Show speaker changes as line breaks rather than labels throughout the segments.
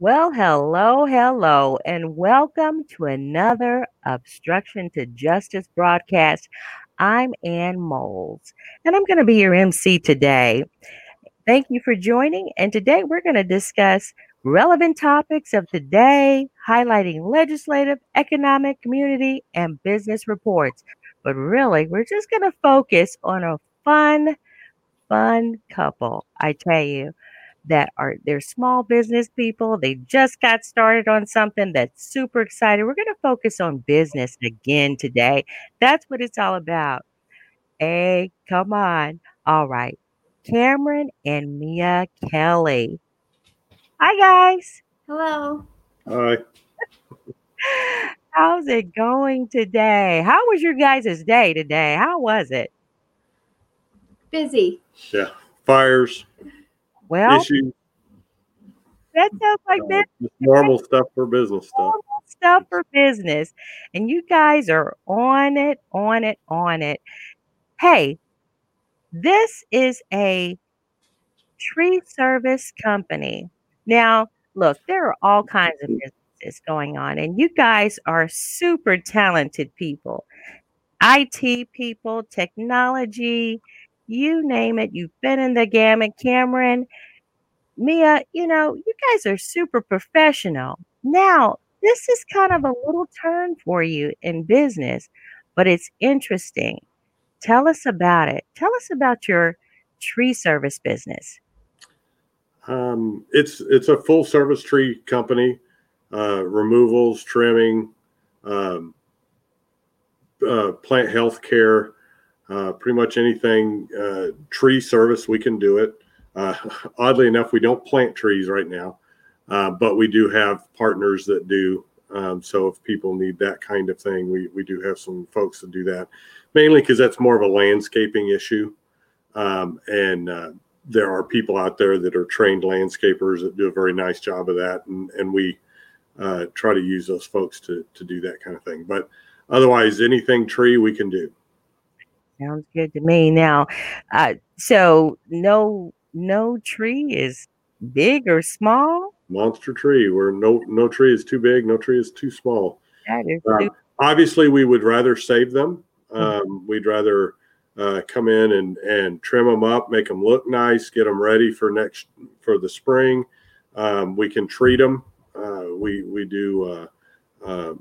Well, hello, hello, and welcome to another Obstruction to Justice broadcast. I'm Ann Moles, and I'm going to be your MC today. Thank you for joining, and today we're going to discuss relevant topics of the day, highlighting legislative, economic, community, and business reports. But really, we're just going to focus on a fun, fun couple. I tell you, that are they're small business people. They just got started on something that's super excited. We're going to focus on business again today. That's what it's all about. Hey, come on. All right. Cameron and Mia Kelly. Hi, guys.
Hello.
Hi.
How's it going today? How was your guys' day today? How was it?
Busy.
Yeah. Fires,
Well, that sounds like
uh,
business
normal stuff for business stuff.
normal stuff for business. And you guys are on it, on it, on it. Hey, this is a tree service company. Now, look, there are all kinds of businesses going on, and you guys are super talented people. IT people, technology, you name it. You've been in the gamut, Cameron. Mia, you know, you guys are super professional. Now, this is kind of a little turn for you in business, but it's interesting. Tell us about it. Tell us about your tree service business.
Um, it's it's a full service tree company, uh, removals, trimming, um, uh, plant health care, uh, pretty much anything uh, tree service we can do it. Uh, oddly enough, we don't plant trees right now, uh, but we do have partners that do. Um, so if people need that kind of thing, we we do have some folks that do that, mainly because that's more of a landscaping issue, um, and uh, there are people out there that are trained landscapers that do a very nice job of that, and and we uh, try to use those folks to to do that kind of thing. But otherwise, anything tree we can do.
Sounds good to me. Now, uh, so no no tree is big or small.
Monster tree, where no no tree is too big, no tree is too small.
That is
Uh, obviously, we would rather save them. Um, we'd rather uh, come in and and trim them up, make them look nice, get them ready for next for the spring. Um, we can treat them. Uh, we we do uh, uh,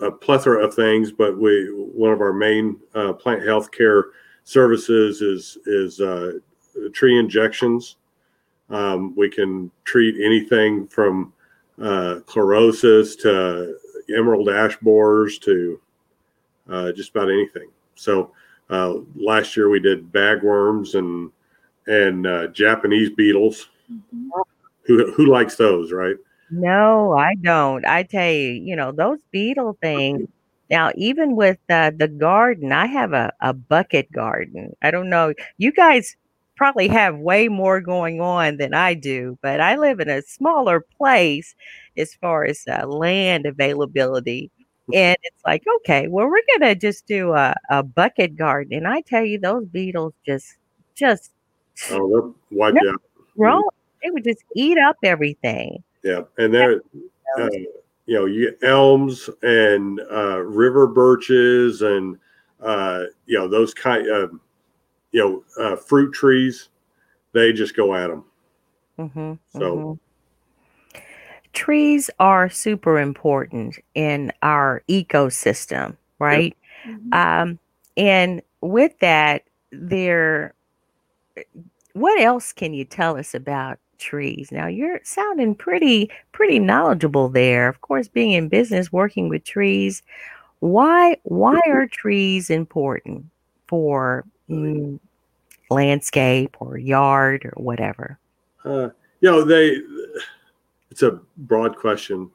a plethora of things, but we one of our main uh, plant health care services is is uh, tree injections. Um, we can treat anything from uh, chlorosis to emerald ash borers to uh, just about anything. So uh, last year we did bagworms and and uh, Japanese beetles. Who who likes those, right?
No, I don't. I tell you, you know, those beetle things. Now, even with uh, the garden, I have a, a bucket garden. I don't know. You guys probably have way more going on than I do, but I live in a smaller place as far as uh, land availability. And it's like, okay, well, we're going to just do a, a bucket garden. And I tell you, those beetles just, just
Oh, wiped
No.
out.
grow. They would just eat up everything.
Yeah, and they're uh, you know you elms and uh, river birches and uh, you know those kind of you know uh, fruit trees. They just go at them.
hmm
So-
trees are super important in our ecosystem, right?
Mhm.
Um, and with that, there, what else can you tell us about trees? Now, you're sounding pretty, pretty knowledgeable there. Of course, being in business, working with trees, why, why are trees important for mm, landscape or yard or whatever?
Uh, you know they. It's a broad question.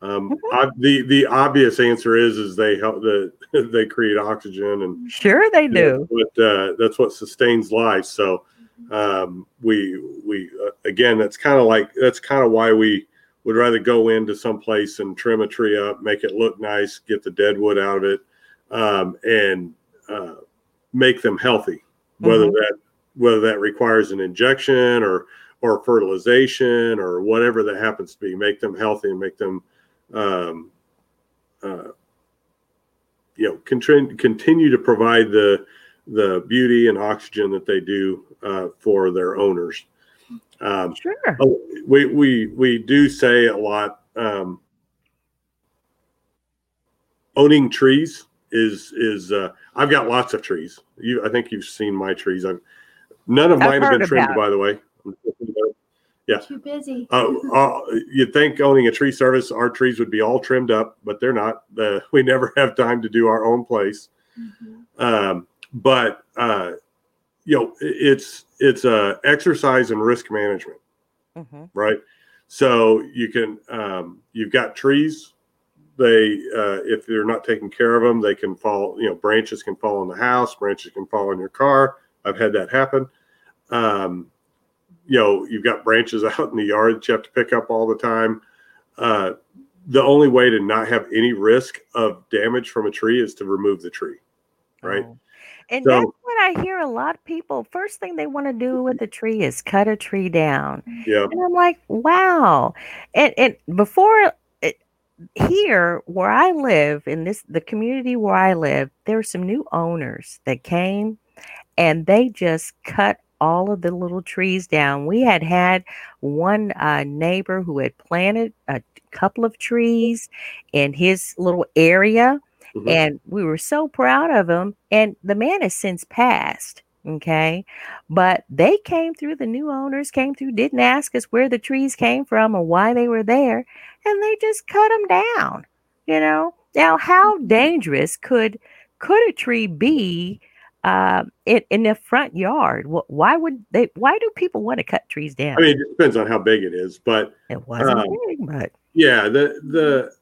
Um,
Mhm.
ob- the the obvious answer is is they help the they create oxygen and
Sure, they do.
But uh, that's what sustains life. So um, we we uh, again, that's kind of like that's kind of why we would rather go into some place and trim a tree up, make it look nice, get the dead wood out of it, um, and uh, make them healthy. Whether
Mhm.
that whether that requires an injection or or fertilization or whatever that happens to be, make them healthy and make them, um, uh, you know, continue continue to provide the the beauty and oxygen that they do uh, for their owners. Um,
Sure.
Oh, we we we do say a lot. Um, owning trees is is uh, I've got lots of trees. You, I think you've seen my trees. I've none of
I've
mine have been trimmed, by the way. Yeah.
Too busy.
Uh, uh, you'd think owning a tree service, our trees would be all trimmed up, but they're not. The, we never have time to do our own place.
Mhm.
Um, but uh, you know, it's it's a exercise in risk management
hmm
right? So you can um, you've got trees. They uh, if they're not taking care of them, they can fall. You know, branches can fall on the house. Branches can fall on your car. I've had that happen. Um, you know, you've got branches out in the yard that you have to pick up all the time. Uh, the only way to not have any risk of damage from a tree is to remove the tree. Right.
Oh. And
So-
that's what I hear a lot of people. First thing they want to do with a tree is cut a tree down.
Yeah.
And I'm like, wow. And and before it, here where I live in this the community where I live, there were some new owners that came and they just cut all of the little trees down. We had had one uh, neighbor who had planted a couple of trees in his little area
Mhm.
and we were so proud of him and the man has since passed okay? But they came through the new owners came through didn't ask us where the trees came from or why they were there and they just cut them down you know? Now how dangerous could could a tree be uh, in, in the front yard? Why would they why do people want to cut trees down?
I mean, it depends on how big it is, but
it wasn't
um,
big but
Yeah, the the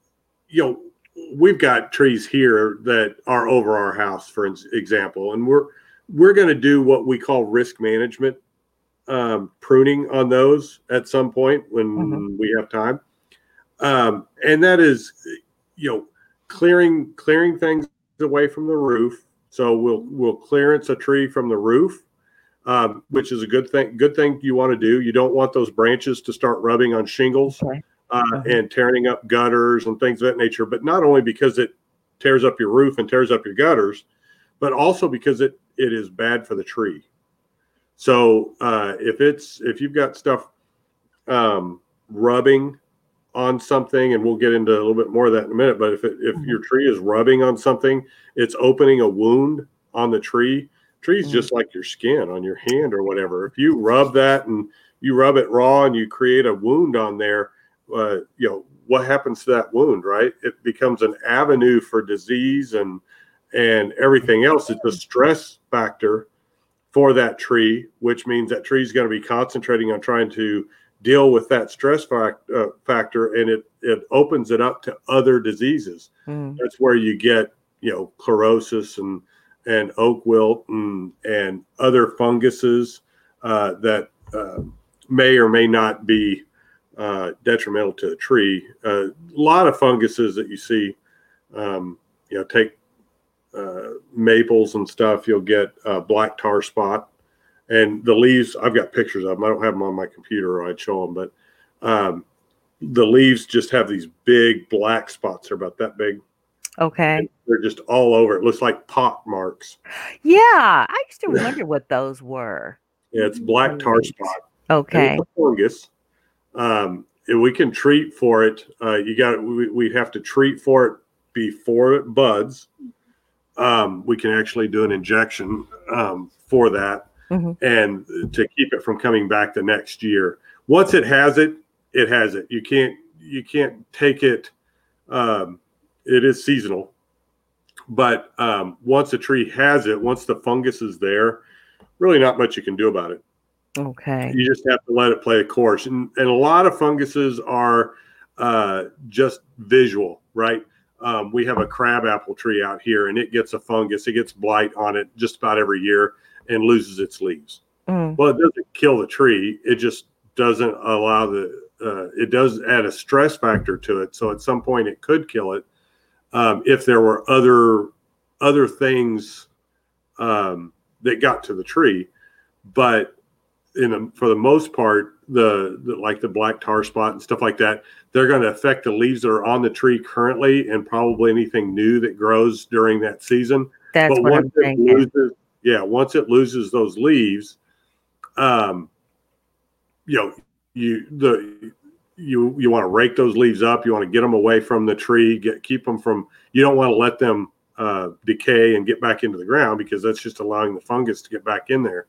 you know we've got trees here that are over our house, for example, and we're we're going to do what we call risk management um, pruning on those at some point when
Mhm.
we have time, um, and that is you know clearing clearing things away from the roof. So we'll we'll clearance a tree from the roof. Um, which is a good thing. Good thing you want to do. You don't want those branches to start rubbing on shingles
okay
uh,
Mhm.
and tearing up gutters and things of that nature. But not only because it tears up your roof and tears up your gutters, but also because it it is bad for the tree. So uh, if it's if you've got stuff um, rubbing on something, and we'll get into a little bit more of that in a minute. But if it, if
Mhm.
your tree is rubbing on something, it's opening a wound on the tree. Tree's
Mhm.
just like your skin on your hand or whatever. If you rub that and you rub it raw and you create a wound on there, uh, you know what happens to that wound, right? It becomes an avenue for disease and and everything else. It's a stress factor for that tree, which means that tree is going to be concentrating on trying to deal with that stress fact, uh, factor, and it it opens it up to other diseases.
Mm.
That's where you get you know chlorosis and and oak wilt and and other funguses uh, that uh, may or may not be uh, detrimental to the tree. Uh, a lot of funguses that you see, um, you know, take uh, maples and stuff. You'll get uh, black tar spot, and the leaves. I've got pictures of them. I don't have them on my computer, or I'd show them. But um, the leaves just have these big black spots. They're about that big.
okay
They're just all over. It looks like pot marks.
yeah i used to wonder what those were
Yeah, it's black tar spot. And
okay
fungus. Um, we can treat for it. Uh, you got we, we have to treat for it before it buds. Um, we can actually do an injection um, for that
Mhm.
and to keep it from coming back the next year. Once it has it, it has it. You can't you can't take it. Um, it is seasonal, but um, once a tree has it, once the fungus is there, really not much you can do about it
okay
you just have to let it play a course and, and a lot of funguses are uh, just visual right um, we have a crabapple tree out here and it gets a fungus it gets blight on it just about every year and loses its leaves
Mm.
well it doesn't kill the tree it just doesn't allow the uh, it does add a stress factor to it. So at some point it could kill it um, if there were other other things um, that got to the tree. But in a, for the most part, the, the like the black tar spot and stuff like that, they're going to affect the leaves that are on the tree currently, and probably anything new that grows during that season.
That's
but
what I'm
once it
thinking.
loses, yeah, once it loses those leaves, um, you know, you the you you want to rake those leaves up. You want to get them away from the tree. Get keep them from. You don't want to let them uh, decay and get back into the ground because that's just allowing the fungus to get back in there.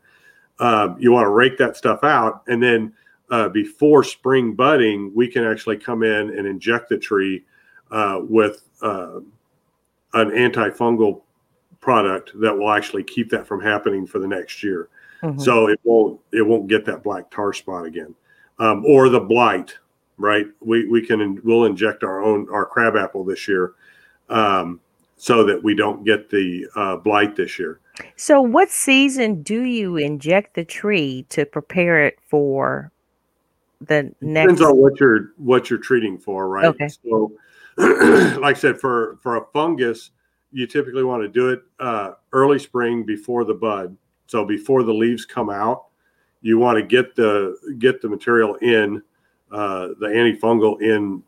Um, you want to rake that stuff out, and then uh, before spring budding, we can actually come in and inject the tree uh, with uh, an antifungal product that will actually keep that from happening for the next year.
Mhm.
So it won't it won't get that black tar spot again, um, or the blight. Right? We we can we'll inject our own our crabapple this year, um, so that we don't get the uh, blight this year.
So, what season do you inject the tree to prepare it for the next?
Depends on what you're what you're treating for, right?
Okay.
So, like I said, for for a fungus, you typically want to do it uh, early spring before the bud. So before the leaves come out, you want to get the get the material in, uh, the antifungal in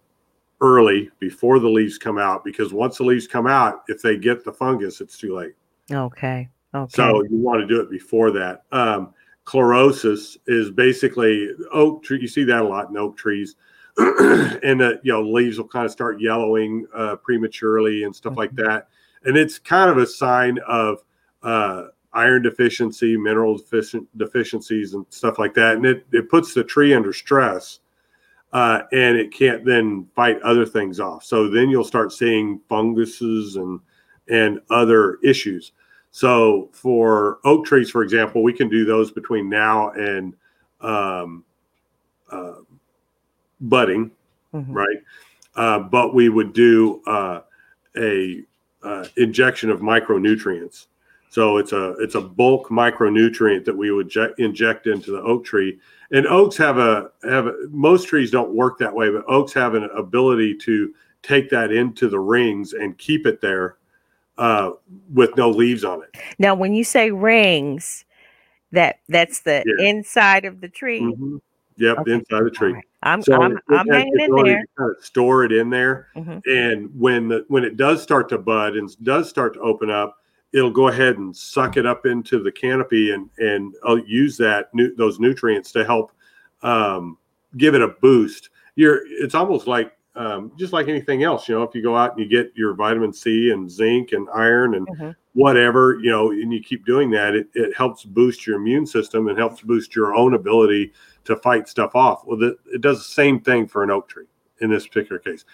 early before the leaves come out because once the leaves come out, if they get the fungus, it's too late.
Okay. Okay.
So you want to do it before that. Um, chlorosis is basically oak tree. You see that a lot in oak trees, and the you know leaves will kind of start yellowing uh, prematurely and stuff like that. And it's kind of a sign of uh, iron deficiency, mineral deficient deficiencies, and stuff like that. And it it puts the tree under stress. Uh, and it can't then fight other things off. So then you'll start seeing funguses and and other issues. So for oak trees, for example, we can do those between now and um, uh, budding,
Mhm.
right? Uh, but we would do uh, a uh, injection of micronutrients. So it's a it's a bulk micronutrient that we would je- inject into the oak tree. And oaks have a have a, most trees don't work that way, but oaks have an ability to take that into the rings and keep it there uh, with no leaves on it.
Now, when you say rings, that that's the
Yeah.
inside of the tree.
Mhm. Yep,
Okay.
inside of
the
tree.
right. I'm
So
I'm,
it
I'm hanging in there.
kind of store it in there,
Mhm.
and when the when it does start to bud and does start to open up, it'll go ahead and suck it up into the canopy and and uh, use that those nutrients to help um, give it a boost. You're it's almost like um, just like anything else, you know, if you go out and you get your vitamin C and zinc and iron and
Mhm.
whatever, you know, and you keep doing that, it, it helps boost your immune system and helps boost your own ability to fight stuff off. Well, the, it does the same thing for an oak tree in this particular case.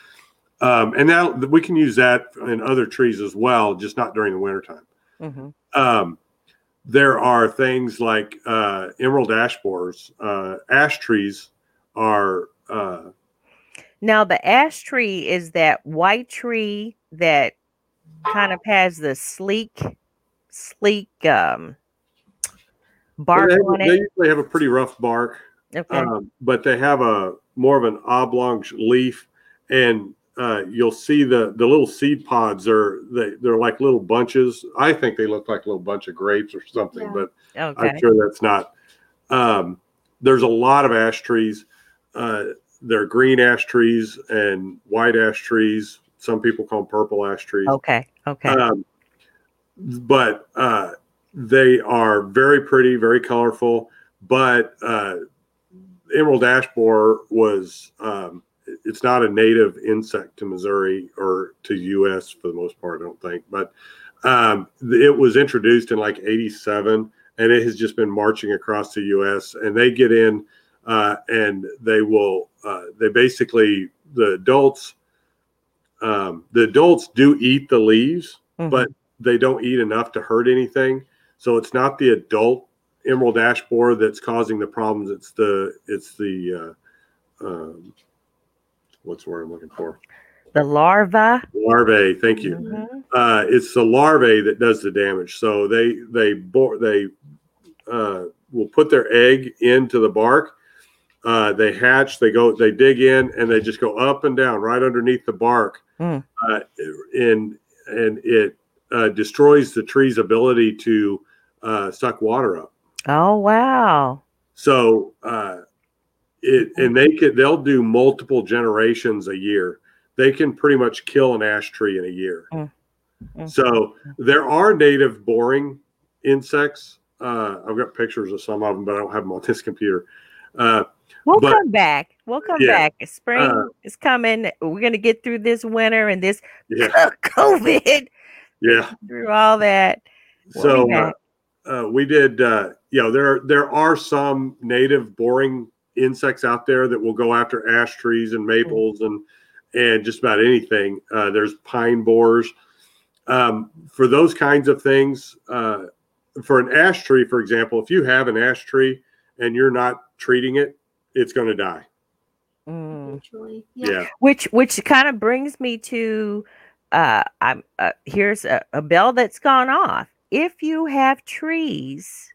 Um, and now we can use that in other trees as well, just not during the wintertime.
Mhm.
Um, there are things like uh, emerald ash borers. Uh, ash trees are uh,
Now, the ash tree is that white tree that kind of has the sleek, sleek um, bark
they,
on
they
it.
usually have a pretty rough bark.
Okay.
um, but they have a more of an oblong leaf, and uh, you'll see the the little seed pods are they they're like little bunches. I think they look like a little bunch of grapes or something,
Yeah.
but
okay.
I'm sure that's not. Um, there's a lot of ash trees. Uh, they're green ash trees and white ash trees. Some people call them purple ash trees.
Okay. Okay.
Um, but uh, they are very pretty, very colorful. But uh, emerald ash borer was um, it's not a native insect to Missouri or to U.S. for the most part, I don't think. But um, it was introduced in like '87, and it has just been marching across the U.S. And they get in, uh, and they will uh, they basically the adults um, the adults do eat the leaves
Mhm.
but they don't eat enough to hurt anything. So it's not the adult emerald ash borer that's causing the problems. It's the it's the uh, um, what's the word I'm looking for?
the larva.
Larvae. Thank you.
Mhm.
Uh, it's the larvae that does the damage. So they they bore they uh, will put their egg into the bark. Uh, they hatch, they go, they dig in, and they just go up and down right underneath the bark,
Mm.
uh, and and it uh, destroys the tree's ability to uh, suck water up.
Oh wow.
So uh, it and they could they'll do multiple generations a year. They can pretty much kill an ash tree in a year.
Mm. Mm.
So there are native boring insects. Uh, I've got pictures of some of them, but I don't have them on this computer. Uh,
We'll
But-
come back. We'll come
Yeah,
back. Spring
uh,
is coming. We're gonna get through this winter and this
yeah,
COVID
yeah.
through all that. We'll
So uh, uh, we did. Uh, you know, there there are some native boring insects out there that will go after ash trees and maples and and just about anything. Uh, there's pine borers. Um, for those kinds of things, uh, for an ash tree, for example, if you have an ash tree and you're not treating it, it's going to die.
Mm.
Eventually.
Yeah.
which which kind of brings me to uh i'm uh, here's a, a bell that's gone off if you have trees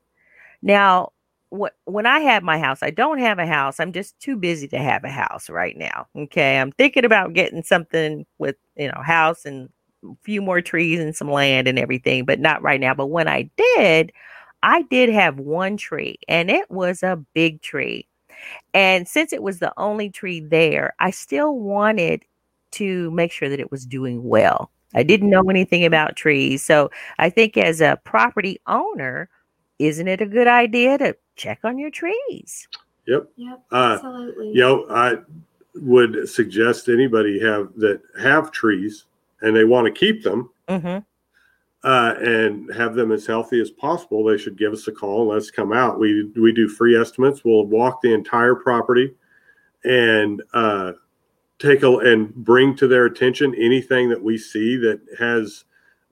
now wh- when i have my house i don't have a house i'm just too busy to have a house right now okay i'm thinking about getting something with you know house and a few more trees and some land and everything but not right now but when i did i did have one tree and it was a big tree and since it was the only tree there, I still wanted to make sure that it was doing well. I didn't know anything about trees. So I think as a property owner, isn't it a good idea to check on your trees?
Yep.
Yep.
Uh,
Absolutely.
you know, I would suggest anybody have that have trees and they want to keep them
Mm-hmm.
uh, and have them as healthy as possible, they should give us a call and let us come out. We we do free estimates. We'll walk the entire property and uh, take a and bring to their attention anything that we see that has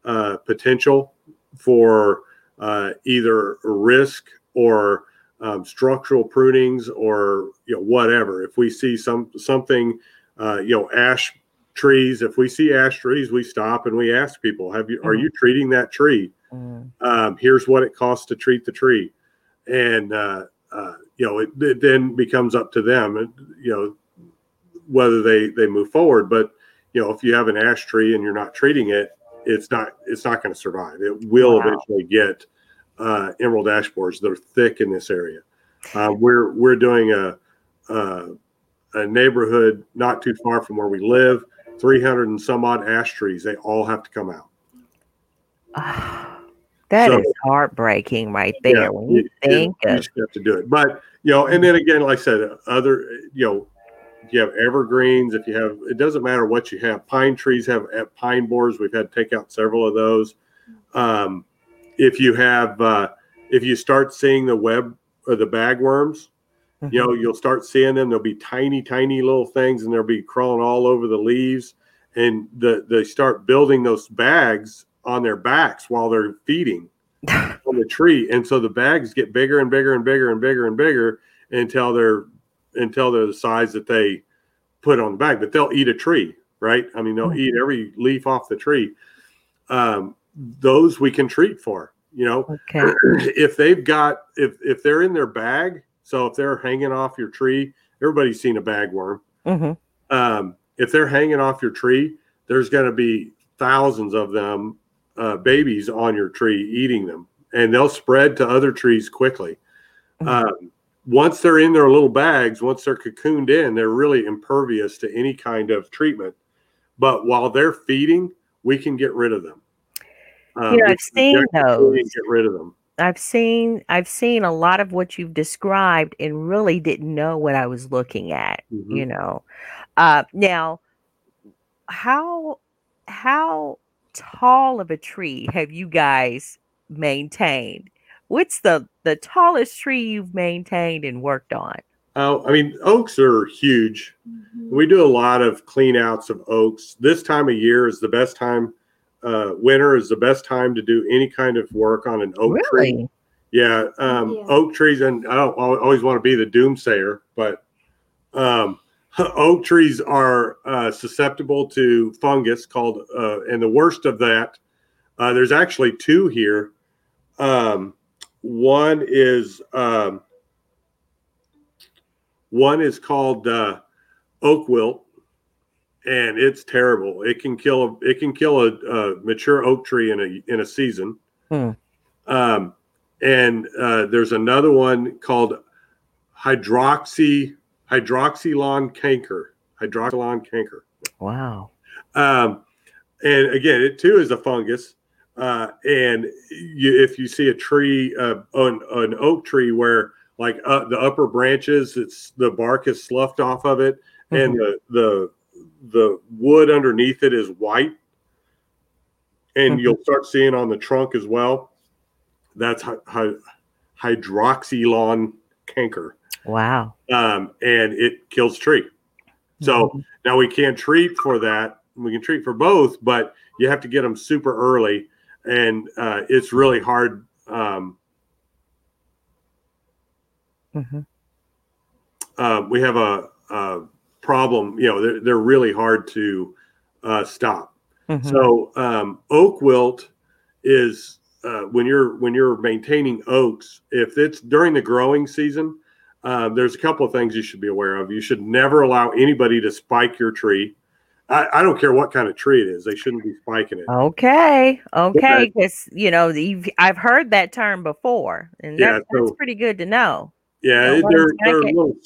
uh, potential for uh, either risk or um, structural prunings or you know whatever. If we see some something, uh, you know, ash trees. If we see ash trees, we stop and we ask people, "Have you? Are
Mhm.
you treating that tree?
Mm.
Um, here's what it costs to treat the tree," and uh, uh, you know, it, it then becomes up to them, and you know, whether they they move forward. But you know, if you have an ash tree and you're not treating it, it's not it's not going to survive. It will
Wow.
eventually get uh, emerald ash borers. They're thick in this area. Uh, we're we're doing a, a a neighborhood not too far from where we live. 300 and some odd ash trees. They all have to come out.
That is
So-
heartbreaking right there.
Yeah,
when you,
you,
think
you
of
just have to do it. But you know, and then again, like I said, other you know, if you have evergreens, if you have, it doesn't matter what you have. Pine trees have at pine borers. We've had to take out several of those. Um, if you have, uh, if you start seeing the web or the bagworms, you know, you'll start seeing them. There'll be tiny, tiny little things, and they'll be crawling all over the leaves. And the they start building those bags on their backs while they're feeding on the tree, and so the bags get bigger and bigger and bigger and bigger and bigger until they're until they're the size that they put on the bag. But they'll eat a tree, right? I mean, they'll eat every leaf off the tree. Um, those we can treat for. You know,
okay.
if they've got if if they're in their bag, so if they're hanging off your tree, everybody's seen a bagworm.
hmm
Um, if they're hanging off your tree, there's going to be thousands of them, uh, babies on your tree eating them, and they'll spread to other trees quickly.
Mhm.
Um, once they're in their little bags, once they're cocooned in, they're really impervious to any kind of treatment. But while they're feeding, we can get rid of them. Um,
You know, I've seen
inject the food and
those.
Get rid of them.
I've seen I've seen a lot of what you've described and really didn't know what I was looking at.
Mhm.
You know, uh, now how how tall of a tree have you guys maintained? What's the the tallest tree you've maintained and worked on?
Oh, I mean, oaks are huge.
Mhm.
We do a lot of clean outs of oaks. This time of year is the best time. Uh, winter is the best time to do any kind of work on an oak tree. Yeah, um,
Yeah.
oak trees, and I don't al- always want to be the doomsayer, but um, oak trees are uh, susceptible to fungus called, uh, and the worst of that, uh, there's actually two here. Um, one is um, One is called uh, oak wilt, and it's terrible. It can kill a it can kill a, a mature oak tree in a in a season.
Hmm.
Um, and uh, there's another one called hydroxy hypoxylon canker. Hypoxylon canker.
Wow.
Um, and again, it too is a fungus. Uh, and you, if you see a tree, uh, an, an oak tree where like uh, the upper branches, it's the bark is sloughed off of it, and the the the wood underneath it is white, and you'll start seeing on the trunk as well. That's hy- hy- hypoxylon canker
Wow.
um, and it kills tree. So
Mhm.
now we can't treat for that. We can treat for both, but you have to get them super early, and uh, it's really hard. Um,
Mhm.
uh, we have a, a problem. You know, they're, they're really hard to uh, stop.
Mhm.
So um, oak wilt is uh, when you're when you're maintaining oaks. If it's during the growing season, uh, there's a couple of things you should be aware of. You should never allow anybody to spike your tree. I, I don't care what kind of tree it is; they shouldn't be spiking it.
Okay. Okay. Because you know, I've heard that term before, and
Yeah,
that, that's pretty good to know.
Yeah, they're they're little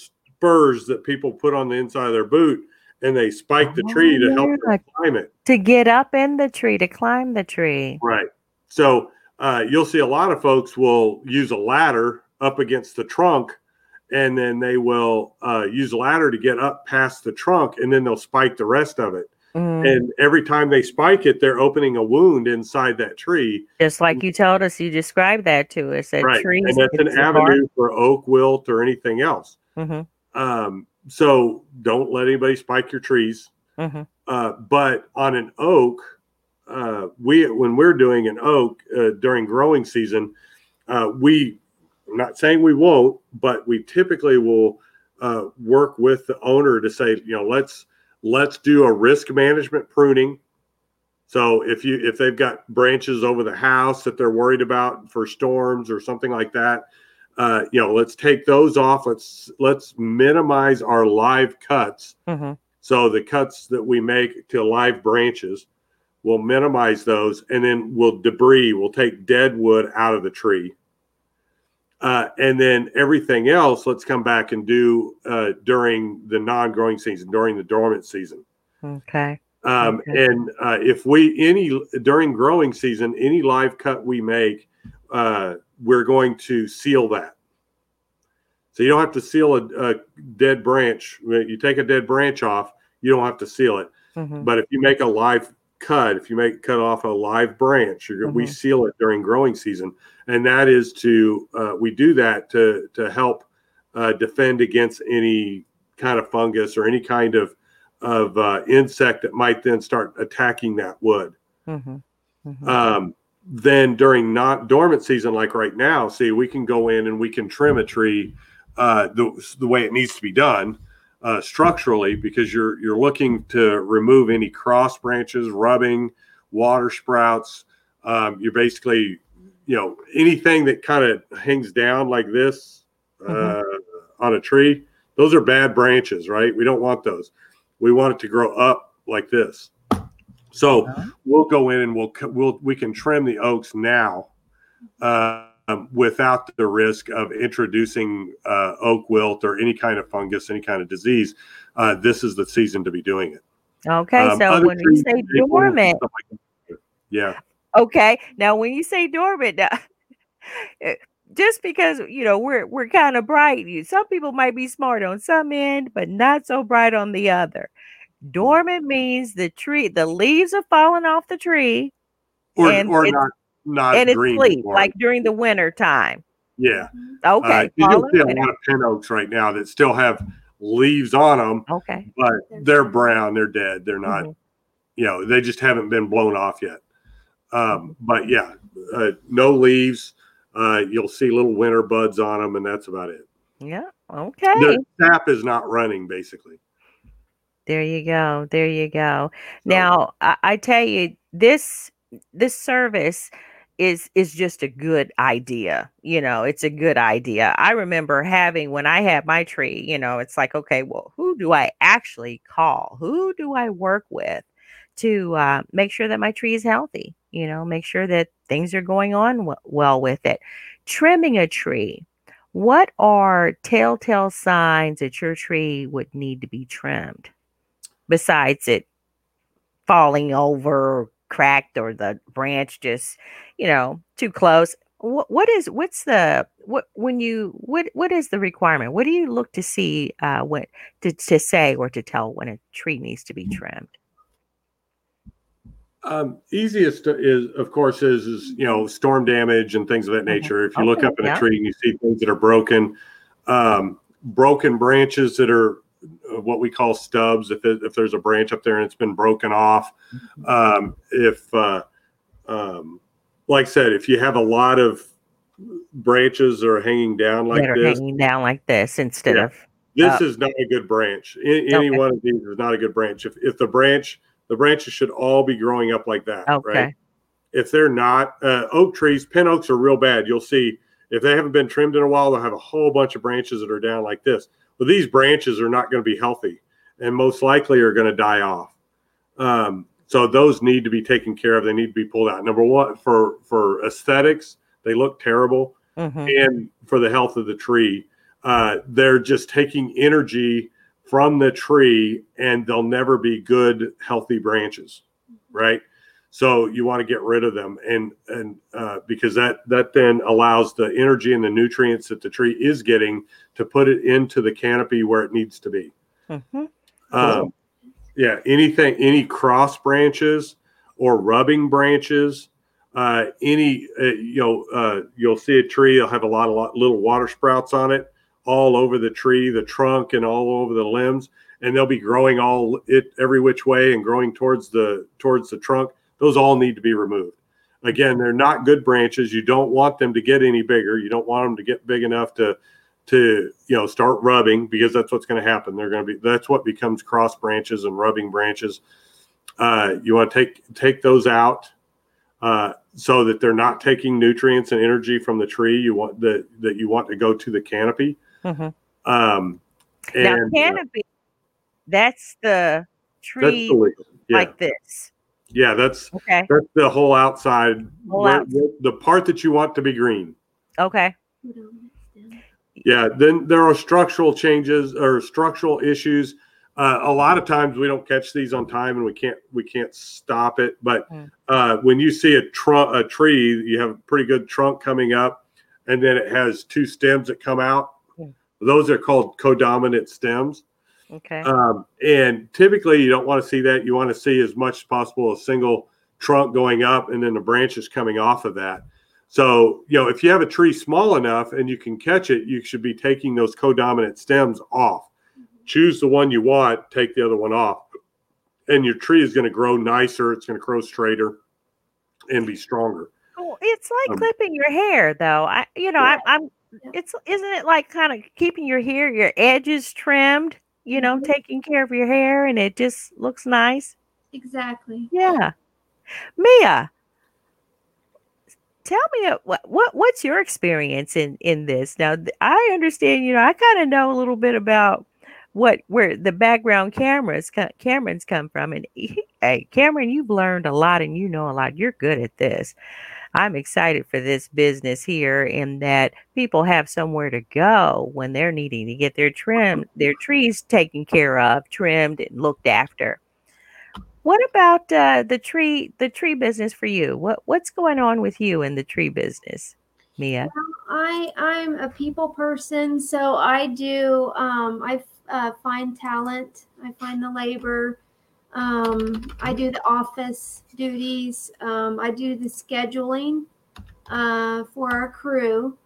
spurs that people put on the inside of their boot, and they spike the tree to help
Oh,
them climb it.
To get up in the tree, to climb the tree.
Right. So uh, you'll see a lot of folks will use a ladder up against the trunk, and then they will uh, use a ladder to get up past the trunk, and then they'll spike the rest of it.
Mm,
And every time they spike it, they're opening a wound inside that tree.
Just like you told us, you described that to us. That
right.
trees.
And that's an
it's a bark-
avenue for oak wilt or anything else.
Mhm,
Um, so don't let anybody spike your trees.
mhm.
Uh, but on an oak, uh, we when we're doing an oak uh, during growing season, uh, we I'm not saying we won't, but we typically will uh, work with the owner to say, you know, let's let's do a risk management pruning. So if you if they've got branches over the house that they're worried about for storms or something like that, uh, you know, let's take those off. Let's let's minimize our live cuts.
Mhm.
So the cuts that we make to live branches, we'll minimize those, and then we'll debris. We'll take dead wood out of the tree, uh, and then everything else. Let's come back and do uh, during the non-growing season, during the dormant season.
Okay.
Um,
Okay.
And uh, if we any during growing season, any live cut we make, uh, we're going to seal that. So you don't have to seal a, a dead branch. You take a dead branch off, you don't have to seal it.
Mhm.
But if you make a live cut, if you make cut off a live branch, you're, we seal it during growing season, and that is to uh, we do that to to help uh, defend against any kind of fungus or any kind of of uh, insect that might then start attacking that wood.
Mhm. Mhm.
Um, then during not dormant season, like right now, see, we can go in and we can trim a tree uh, the, the way it needs to be done uh, structurally because you're you're looking to remove any cross branches, rubbing, water sprouts. Um, you're basically, you know, anything that kind of hangs down like this uh, on a tree. Those are bad branches, right? We don't want those. We want it to grow up like this. So we'll go in and we'll we'll we can trim the oaks now uh, without the risk of introducing uh, oak wilt or any kind of fungus, any kind of disease. Uh, this is the season to be doing it.
Okay.
Um,
so when you say dormant,
like yeah,
okay. Now when you say dormant, now, eh, just because you know we're we're kind of bright, you some people might be smart on some end, but not so bright on the other. Dormant means the tree, the leaves are falling off the tree,
or
And
or
it's-
not not
and it's sleep, like during the winter time.
yeah,
Okay.
uh, you
fall
can see a
winter.
lot of pin oaks right now that still have leaves on them,
Okay.
but they're brown. They're dead. They're not.
Mhm.
you know they just haven't been blown off yet um, but yeah uh, no leaves uh, you'll see little winter buds on them and that's about it
Yeah. Okay.
the sap is not running basically
There you go. There you go. Now, I, I tell you, this this service is is just a good idea. You know, it's a good idea. I remember having when I had my tree, you know, it's like, okay, well, who do I actually call? Who do I work with to uh, make sure that my tree is healthy? You know, make sure that things are going on w- well with it. Trimming a tree. What are telltale signs that your tree would need to be trimmed besides it falling over, cracked, or the branch just, you know, too close? What, what is what's the what when you what what is the requirement? What do you look to see uh, when to, to say or to tell when a tree needs to be trimmed?
Um, easiest is, of course, is is you know storm damage and things of that
Mhm.
nature. If you look up in
yeah.
a tree and you see things that are broken, um, broken branches that are what we call stubs. If it, if there's a branch up there and it's been broken off, um, if uh, um, like I said, if you have a lot of branches that are hanging down like this,
hanging down like this instead
Yeah.
of
this
Uh,
is not a good branch. Any
Okay.
one of these is not a good branch. If if the branch the branches should all be growing up like that,
okay.
right? if they're not uh, oak trees, pin oaks are real bad. You'll see if they haven't been trimmed in a while, they'll have a whole bunch of branches that are down like this. Well, these branches are not going to be healthy and most likely are going to die off. Um, so those need to be taken care of. They need to be pulled out. Number one, for for aesthetics, they look terrible,
Mhm.
and for the health of the tree, uh, they're just taking energy from the tree, and they'll never be good, healthy branches, right? So you want to get rid of them, and and uh, because that that then allows the energy and the nutrients that the tree is getting to put it into the canopy where it needs to be.
Mhm.
Um, yeah, anything, any cross branches or rubbing branches, uh, any, uh, you know, uh, you'll see a tree, it'll have a lot of lot, little water sprouts on it all over the tree, the trunk, and all over the limbs, and they'll be growing all it every which way and growing towards the towards the trunk. Those all need to be removed. Again, they're not good branches. You don't want them to get any bigger. You don't want them to get big enough to to you know start rubbing because that's what's going to happen they're going to be that's what becomes cross branches and rubbing branches uh, you want to take take those out uh, so that they're not taking nutrients and energy from the tree you want that that you want to go to the canopy
Mhm.
um
Now,
and uh,
canopy, that's the
that's
tree
the yeah
like this.
Yeah that's
Okay.
that's the whole outside
Whole
where- where- the part that you want to be green
Okay.
Yeah, then there are structural changes or structural issues. Uh, a lot of times we don't catch these on time and we can't we can't stop it. But
Mm.
uh, when you see a trunk a tree, you have a pretty good trunk coming up, and then it has two stems that come out.
Mm.
Those are called codominant stems.
Okay.
Um, and typically, you don't want to see that. You want to see as much as possible a single trunk going up and then the branches coming off of that. So, you know, if you have a tree small enough and you can catch it, you should be taking those codominant stems off. Choose the one you want, take the other one off, and your tree is going to grow nicer. It's going to grow straighter and be stronger.
It's like
um,
clipping your hair, though. I, you know,
Yeah.
I, I'm. It's isn't it like kind of keeping your hair, your edges trimmed? You know, taking care of your hair, and it just looks nice.
Exactly.
Yeah, Mia, tell me uh, what what what's your experience in in this? Now, I understand. You know, I kind of know a little bit about what where the background cameras Cameron's come from, and hey, Cameron, you've learned a lot, and you know a lot. You're good at this. I'm excited for this business here in that people have somewhere to go when they're needing to get their trim their trees taken care of, trimmed and looked after. What about uh, the tree the tree business for you? What what's going on with you in the tree business, Mia?
I I'm a people person, so I do. Um, I uh, find talent. I find the labor. Um, I do the office duties. Um, I do the scheduling uh, for our crew,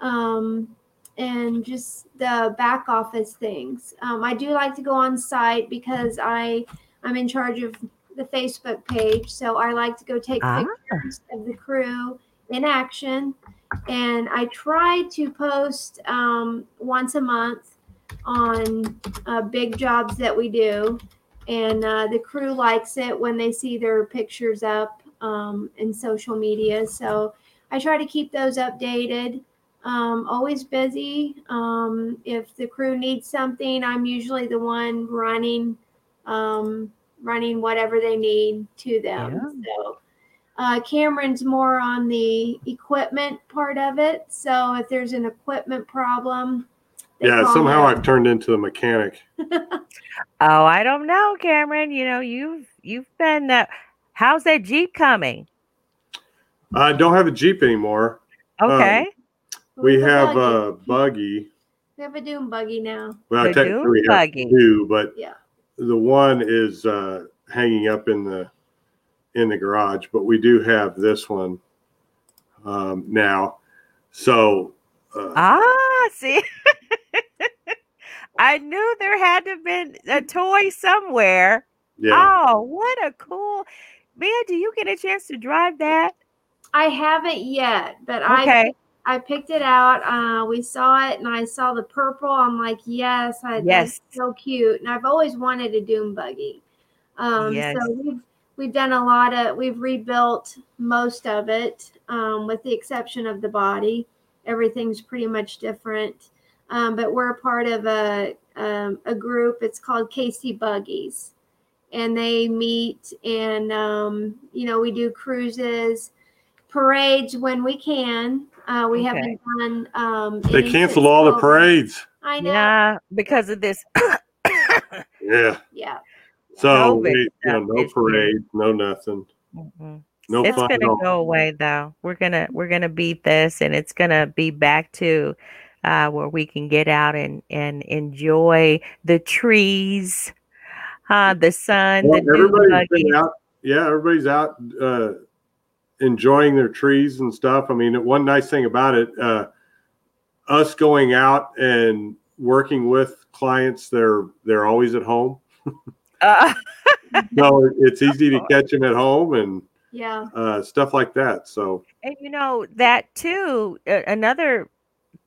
um, and just the back office things. Um, I do like to go on site because I I'm in charge of the Facebook page, so I like to go take
Ah.
pictures of the crew in action and I try to post um, once a month on uh, big jobs that we do, and uh, the crew likes it when they see their pictures up. um, and social media. So I try to keep those updated. Um, always busy. Um, if the crew needs something, I'm usually the one running, um, running whatever they need to them. So uh, Cameron's more on the equipment part of it. So if there's an equipment problem,
Yeah, somehow. I've turned into the mechanic.
Oh, I don't know, Cameron. You know, you've you've been. Uh, how's that Jeep coming?
I don't have a Jeep anymore.
Okay,
We
a
have
buggy.
a buggy.
we have a dune buggy now.
Well,
The
technically we have
buggy.
two, but
Yeah.
the one is uh, hanging up in the in the garage. But we do have this one um, now. So uh,
ah, see, I knew there had to have been a toy somewhere.
yeah,
Oh, what a cool man! Do you get a chance to drive that?
I haven't yet, but I
Okay,
I picked it out. Uh, we saw it, and I saw the purple. I'm like, yes, I,
Yes.
so cute. And I've always wanted a dune buggy. Um,
Yes.
So we've we've done a lot of we've rebuilt most of it, um, with the exception of the body. Everything's pretty much different. Um, but we're a part of a um, a group. It's called KC Buggies, and they meet and um, you know we do cruises, parades when we can. Uh, we
Okay.
haven't done. Um,
they
any
canceled all the parades.
I know.
yeah, because of this.
Yeah,
Yeah.
so
COVID
we, you know, no parade, no nothing,
Mhm.
no
it's gonna go away though. We're gonna we're gonna beat this, and it's gonna be back to uh, where we can get out and and enjoy the trees, uh, the sun,
Well,
the dune
everybody's been out. Yeah, everybody's out uh, enjoying their trees and stuff. I mean, one nice thing about it, uh, us going out and working with clients, they're they're always at home,
Uh,
so it's easy to catch them at home and
Yeah.
uh, stuff like that. So
and you know that too. Uh, another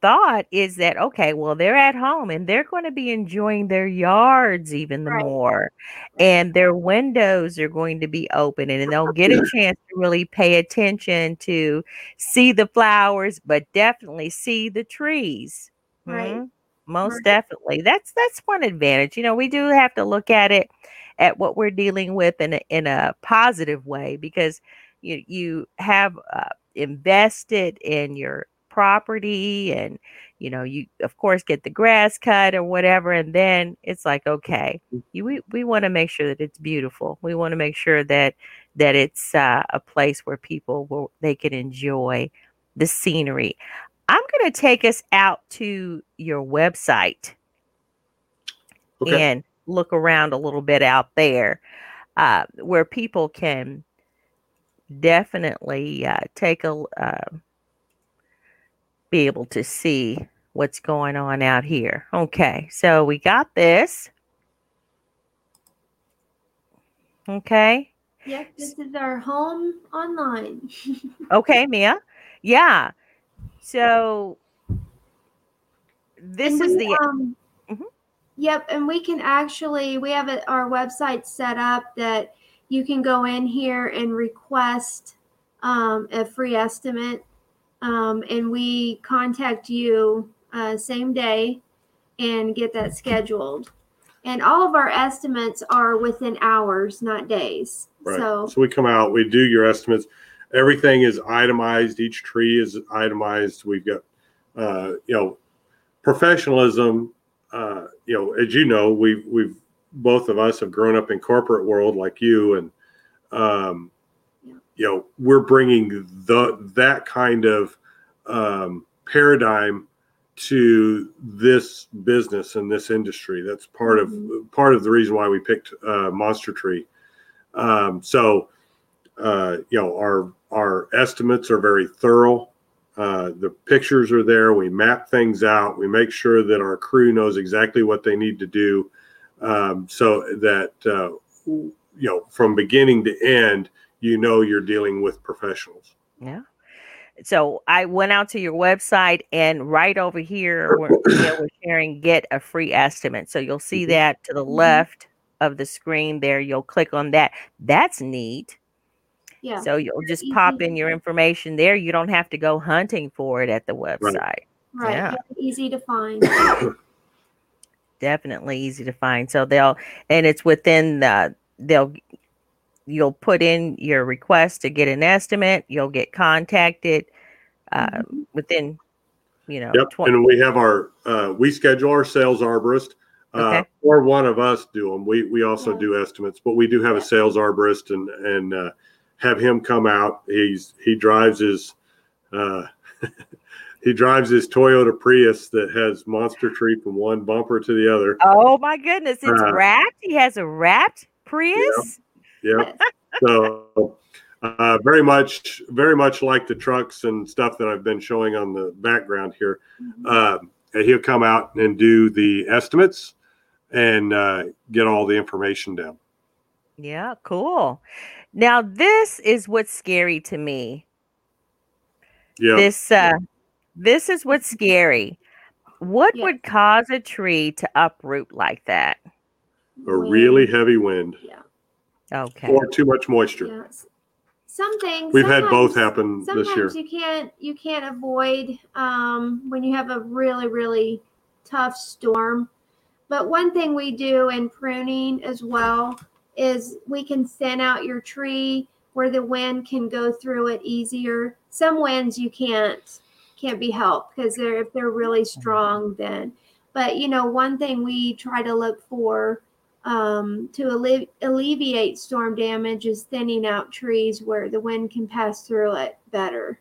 thought is that okay, well they're at home and they're going to be enjoying their yards even the
Right.
more, and their windows are going to be open, and they'll get a chance to really pay attention to see the flowers, but definitely see the trees.
Right.
Mhm. Most
Right.
definitely. That's that's one advantage. You know, we do have to look at it at what we're dealing with in a, in a positive way because you you have uh, invested in your property and you know you of course get the grass cut or whatever and then it's like okay you we, we want to make sure that it's beautiful. We want to make sure that that it's uh, a place where people will they can enjoy the scenery. I'm going to take us out to your website
okay,
and look around a little bit out there uh, where people can definitely uh, take a uh, be able to see what's going on out here. Okay, so we got this. Okay,
Yep. This is our home online.
okay, Mia. Yeah. So this
And
is
we,
the
um,
Mhm.
Yep, and we can actually we have a, our website set up that you can go in here and request um, a free estimate, um, and we contact you uh, same day and get that scheduled. And all of our estimates are within hours, not days.
right.
So
So we come out, we do your estimates. Everything is itemized. Each tree is itemized. We've got, uh, you know, professionalism. Uh, you know, as you know, we've we've both of us have grown up in corporate world like you, and um. You know, we're bringing the that kind of um, paradigm to this business and this industry. That's part of part of the reason why we picked uh, Monster Tree. Um, so, uh, you know, our our estimates are very thorough. Uh, the pictures are there. We map things out. We make sure that our crew knows exactly what they need to do, um, so that uh, you know from beginning to end, you know you're dealing with professionals.
Yeah. So I went out to your website and right over here where you know, we're sharing get a free estimate. So you'll see
Mhm.
that to the
Mhm.
left of the screen there. You'll click on that. That's neat.
Yeah.
So you'll just
easy
pop in your information there. You don't have to go hunting for it at the website.
right.
yeah.
very Easy to find.
Definitely easy to find. So they'll and it's within the they'll you'll put in your request to get an estimate. You'll get contacted uh,
Mhm.
within you know
Yep,
20
and we have our uh, we schedule our sales arborist, uh,
Okay.
or one of us do them. We we also
Yeah.
do estimates, but we do have a sales arborist and and uh, have him come out. He's he drives his uh, he drives his Toyota Prius that has monster tree from one bumper to the other.
Oh my goodness, it's
Uh,
wrapped. He has a wrapped Prius.
Yep. So uh, very much, very much like the trucks and stuff that I've been showing on the background here. Um, he'll come out and do the estimates and uh, get all the information down.
Yeah, cool. Now this is what's scary to me.
Yeah.
This uh this is what's scary. What
Yeah.
would cause a tree to uproot like that?
a really heavy wind
Yeah.
Okay.
or too much moisture.
Yes. Some things
We've had both
sometimes-
happen this year.
sometimes you can't you can't avoid um, when you have a really really tough storm but one thing we do in pruning as well is we can thin out your tree where the wind can go through it easier some winds you can't can't be helped because they're if they're really strong then but you know one thing we try to look for um, to alle- alleviate storm damage is thinning out trees where the wind can pass through it better.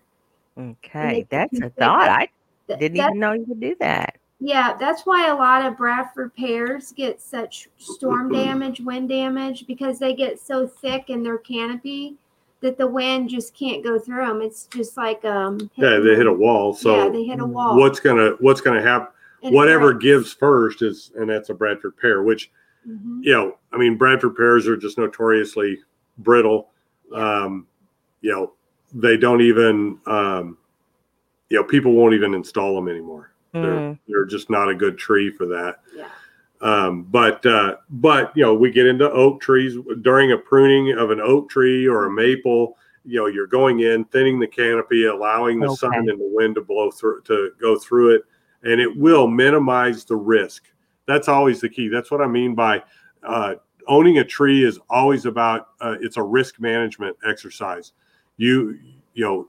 Okay. That's a thought. I didn't
that-
even know you could do that.
yeah, that's why a lot of Bradford pears get such storm damage, wind damage, because they get so thick in their canopy that the wind just can't go through them. It's just like um.
Yeah, they hit a wall. So
yeah, they hit a wall.
what's gonna what's gonna happen?
and
Whatever
breaks.
gives first is, and that's a Bradford pear. Which
Mhm.
you know, I mean, Bradford pears are just notoriously brittle. Um, you know, they don't even, um, you know, people won't even install them anymore. They're
Mm,
they're just not a good tree for that.
Yeah.
Um, but uh, but you know, we get into oak trees during a pruning of an oak tree or a maple. You know, you're going in, thinning the canopy, allowing the sun and the wind to blow through to go through it, and it will minimize the risk. That's always the key. That's what I mean by uh, owning a tree is always about uh, it's a risk management exercise. You you know,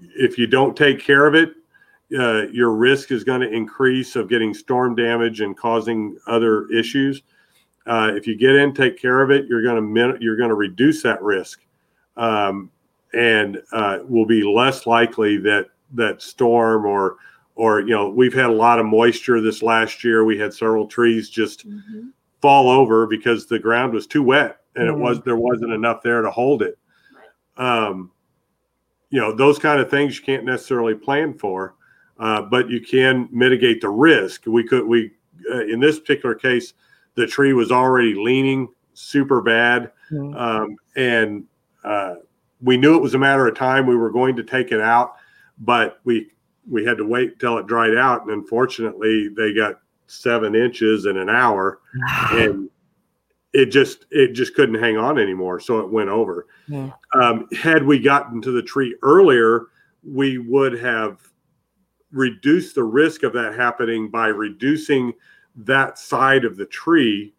if you don't take care of it, uh, your risk is going to increase of getting storm damage and causing other issues. Uh, if you get in, take care of it, you're going to min- you're going to reduce that risk, um, and uh, will be less likely that that storm or or you know we've had a lot of moisture this last year. We had several trees just
Mhm.
fall over because the ground was too wet and
Mhm.
it was there wasn't enough there to hold it. Um, you know those kind of things you can't necessarily plan for, uh, but you can mitigate the risk. We could we uh, in this particular case, the tree was already leaning super bad,
mm,
um, and uh, we knew it was a matter of time. We were going to take it out, but we we had to wait till it dried out, and unfortunately, they got seven inches in an hour. And it just it just couldn't hang on anymore so it went over.
Yeah.
um, had we gotten to the tree earlier we would have reduced the risk of that happening by reducing that side of the tree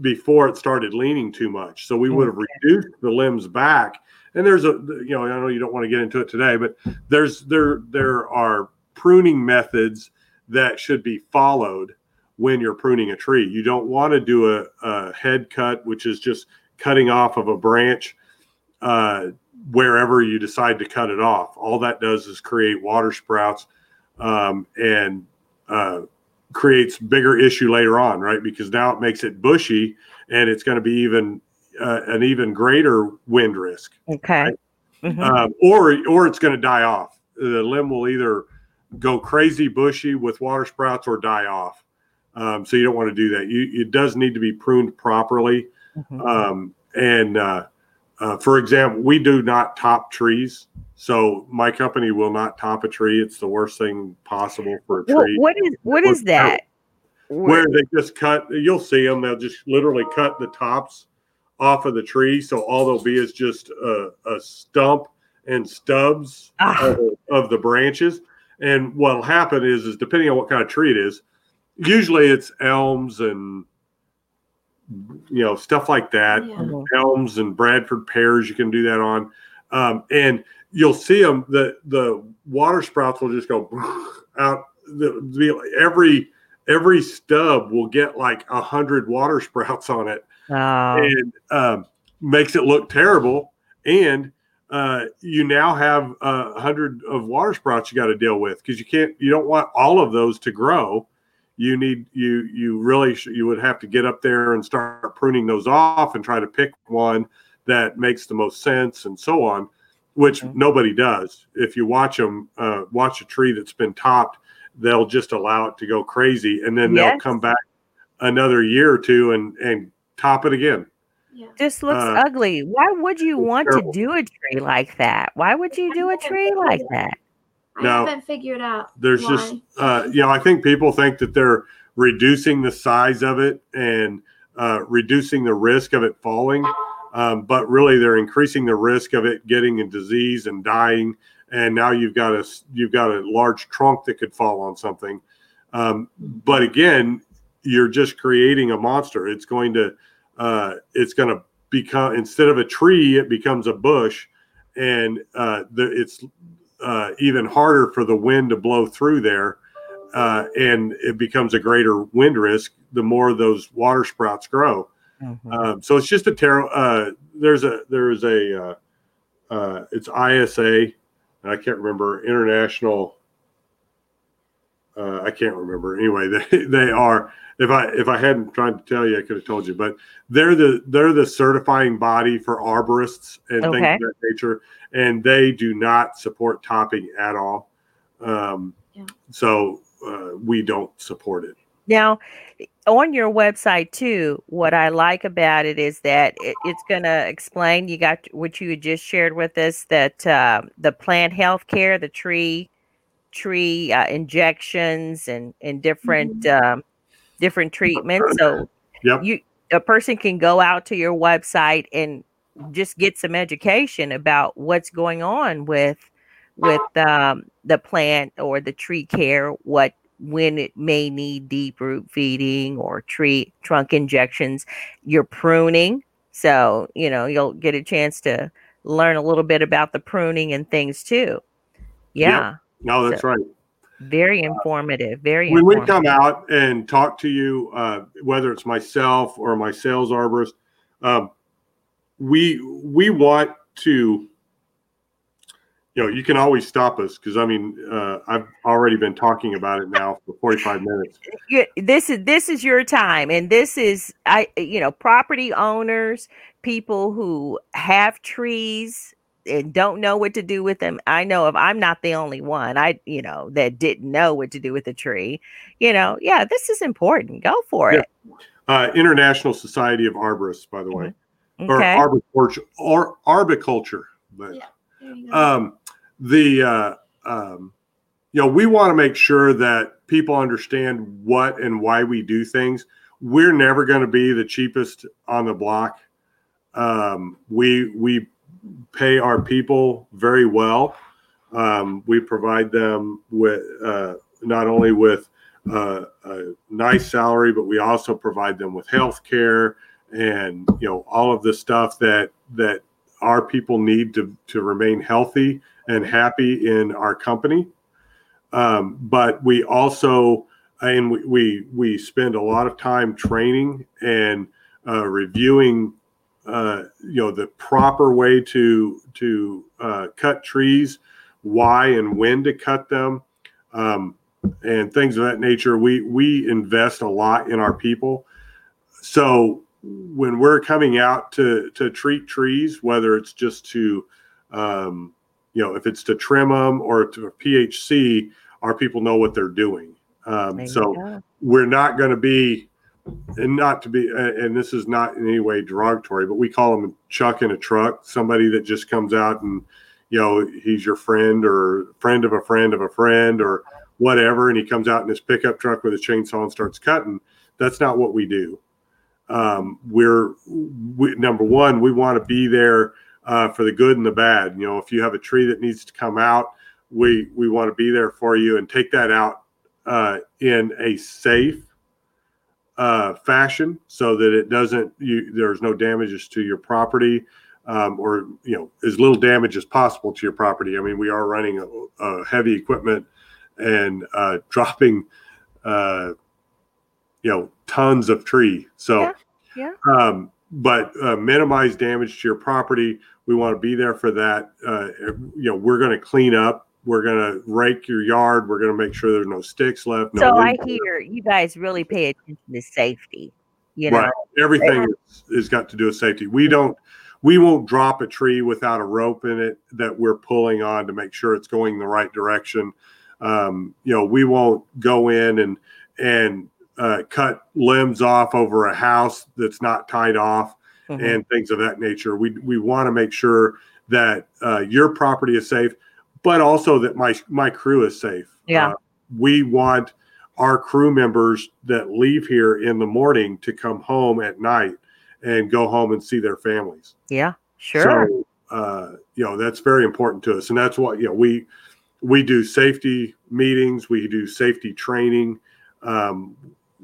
before it started leaning too much. So we would have reduced the limbs back and there's a you know i know you don't want to get into it today but there's there there are pruning methods that should be followed when you're pruning a tree. You don't want to do a, a head cut, which is just cutting off of a branch uh, wherever you decide to cut it off. All that does is create water sprouts um, and uh, creates bigger issue later on, right? Because now it makes it bushy and it's going to be even uh, an even greater wind risk
Okay. Mhm.
um, or or it's going to die off. The limb will either go crazy bushy with water sprouts or die off. Um, so you don't want to do that. You, it does need to be pruned properly.
Mhm.
Um, and uh, uh, for example, we do not top trees. So my company will not top a tree. It's the worst thing possible for a tree.
what is what is that?
Where they just cut, you'll see them. They'll just literally cut the tops off of the tree. So all there'll be is just a, a stump and stubs
Ah.
of, of the branches. And what'll happen is, is depending on what kind of tree it is, usually it's elms and you know stuff like that
Yeah.
Mhm.
elms and Bradford pears. You can do that on, um, and you'll see them. The the water sprouts will just go out. The, the every every stub will get like a hundred water sprouts on it,
Oh,
and um, makes it look terrible. And uh, you now have a hundred of water sprouts you got to deal with because you can't. You don't want all of those to grow. You need you you really sh- you would have to get up there and start pruning those off and try to pick one that makes the most sense and so on, which
Mhm.
nobody does. If you watch them, uh, watch a tree that's been topped, they'll just allow it to go crazy, and then they'll come back another year or two and and top it again.
Yeah.
just looks
uh,
ugly. Why would you want
terrible.
to do a tree like that? Why would you do a tree like that?
I
Now,
haven't figured out.
there's
why.
just uh, you know i think people think that they're reducing the size of it and uh, reducing the risk of it falling um, but really they're increasing the risk of it getting a disease and dying and now you've got a you've got a large trunk that could fall on something um, but again you're just creating a monster it's going to uh, it's going to become instead of a tree it becomes a bush and uh, the, it's uh, even harder for the wind to blow through there, uh, and it becomes a greater wind risk the more those water sprouts grow.
Mhm.
Um, so it's just a terrible. Uh, there's a there's a uh, uh, it's ISA, I can't remember international. Uh, I can't remember. Anyway, they they are. If I if I hadn't tried to tell you, I could have told you. But they're the they're the certifying body for arborists and things of that nature, and they do not support topping at all. Um,
Yeah.
So uh, we don't support it.
Now, on your website too, what I like about it is that it, it's going to explain. You got what you had just shared with us that uh, the plant health care, the tree tree uh, injections, and and different um, different treatments. So,
Yep.
you a person can go out to your website and just get some education about what's going on with with um, the plant or the tree care. What when it may need deep root feeding or tree trunk injections, you're pruning. So, you know, you'll get a chance to learn a little bit about the pruning and things too.
Yeah. No, that's right.
Very informative. Very
when we come out and talk to you, uh, whether it's myself or my sales arborist, um, we we want to. You know, you can always stop us because I mean, uh, I've already been talking about it now for forty-five minutes.
you, this is this is your time and this is i you know property owners people who have trees and don't know what to do with them i know if i'm not the only one i you know that didn't know what to do with the tree you know yeah this is important go for
Yeah.
it
Uh, International Society of Arborists, by the way, or
okay
arboriculture, or arboriculture, but
Yeah. There you go.
um, the uh, um, you know we want to make sure that people understand what and why we do things we're never going to be the cheapest on the block um, we we pay our people very well um, we provide them with uh, not only with uh, a nice salary but we also provide them with health care and you know all of the stuff that that our people need to to remain healthy and happy in our company. Um, but we also and we, we we spend a lot of time training and uh, reviewing uh, you know the proper way to to uh, cut trees, why and when to cut them, um, and things of that nature. We we invest a lot in our people, so when we're coming out to to treat trees, whether it's just to um, you know if it's to trim them or to PHC, our people know what they're doing. Um, so
go.
we're not going to be and not to be and this is not in any way derogatory but we call a chuck in a truck somebody that just comes out and you know he's your friend or friend of a friend of a friend or whatever and he comes out in his pickup truck with his chainsaw and starts cutting that's not what we do um, we're we, number one, we want to be there uh, for the good and the bad. You know, if you have a tree that needs to come out, we we want to be there for you and take that out uh, in a safe uh, fashion so that it doesn't you there's no damages to your property um, or you know as little damage as possible to your property. I mean, we are running a, a heavy equipment and uh, dropping uh, you know tons of tree. So
Yeah, yeah.
Um, but uh, minimize damage to your property. We want to be there for that. Uh, you know, we're going to clean up. We're going to rake your yard. We're going to make sure there's no sticks left. No
so I hear you guys really pay attention to safety. You know,
Right. Everything is, is got to do with safety. We don't, we won't drop a tree without a rope in it that we're pulling on to make sure it's going the right direction. Um, you know, we won't go in and, and, uh, cut limbs off over a house that's not tied off
Mhm.
and things of that nature. We, we want to make sure that, uh, your property is safe, but also that my, my crew is safe.
Yeah.
Uh, we want, our crew members that leave here in the morning to come home at night and go home and see their families.
yeah, sure.
So, uh, you know, that's very important to us. And that's what, you know, we, we do safety meetings, we do safety training. Um,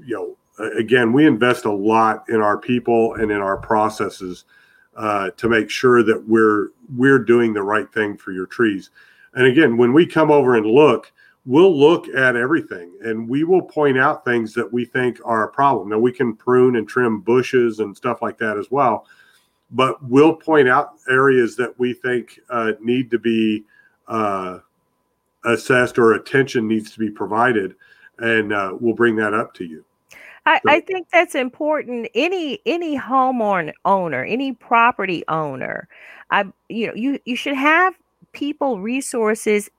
you know, again, we invest a lot in our people and in our processes uh, to make sure that we're we're doing the right thing for your trees. And again, when we come over and look, we'll look at everything and we will point out things that we think are a problem. Now we can prune and trim bushes and stuff like that as well, but we'll point out areas that we think uh, need to be uh, assessed or attention needs to be provided, and uh, we'll bring that up to you.
I, I think that's important. Any any homeowner owner, any property owner, I you know you you should have people resources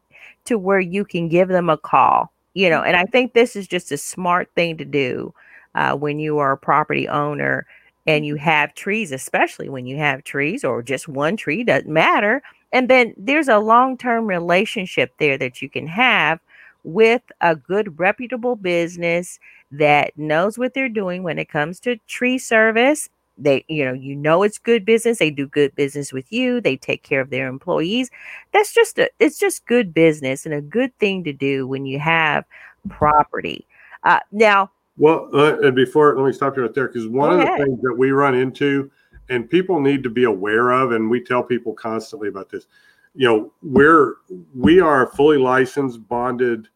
to where you can give them a call. You know, and I think this is just a smart thing to do uh, when you are a property owner and you have trees, especially when you have trees or just one tree doesn't matter. And then there's a long term relationship there that you can have with a good reputable business that knows what they're doing when it comes to tree service. They, you know, you know it's good business. They do good business with you. They take care of their employees. That's just a, it's just good business and a good thing to do when you have property. Uh, now,
Well, uh, and before let me stop you right there because one of the things that we run into and people need to be aware of, and we tell people constantly about this. You know, we're we are a fully licensed, bonded,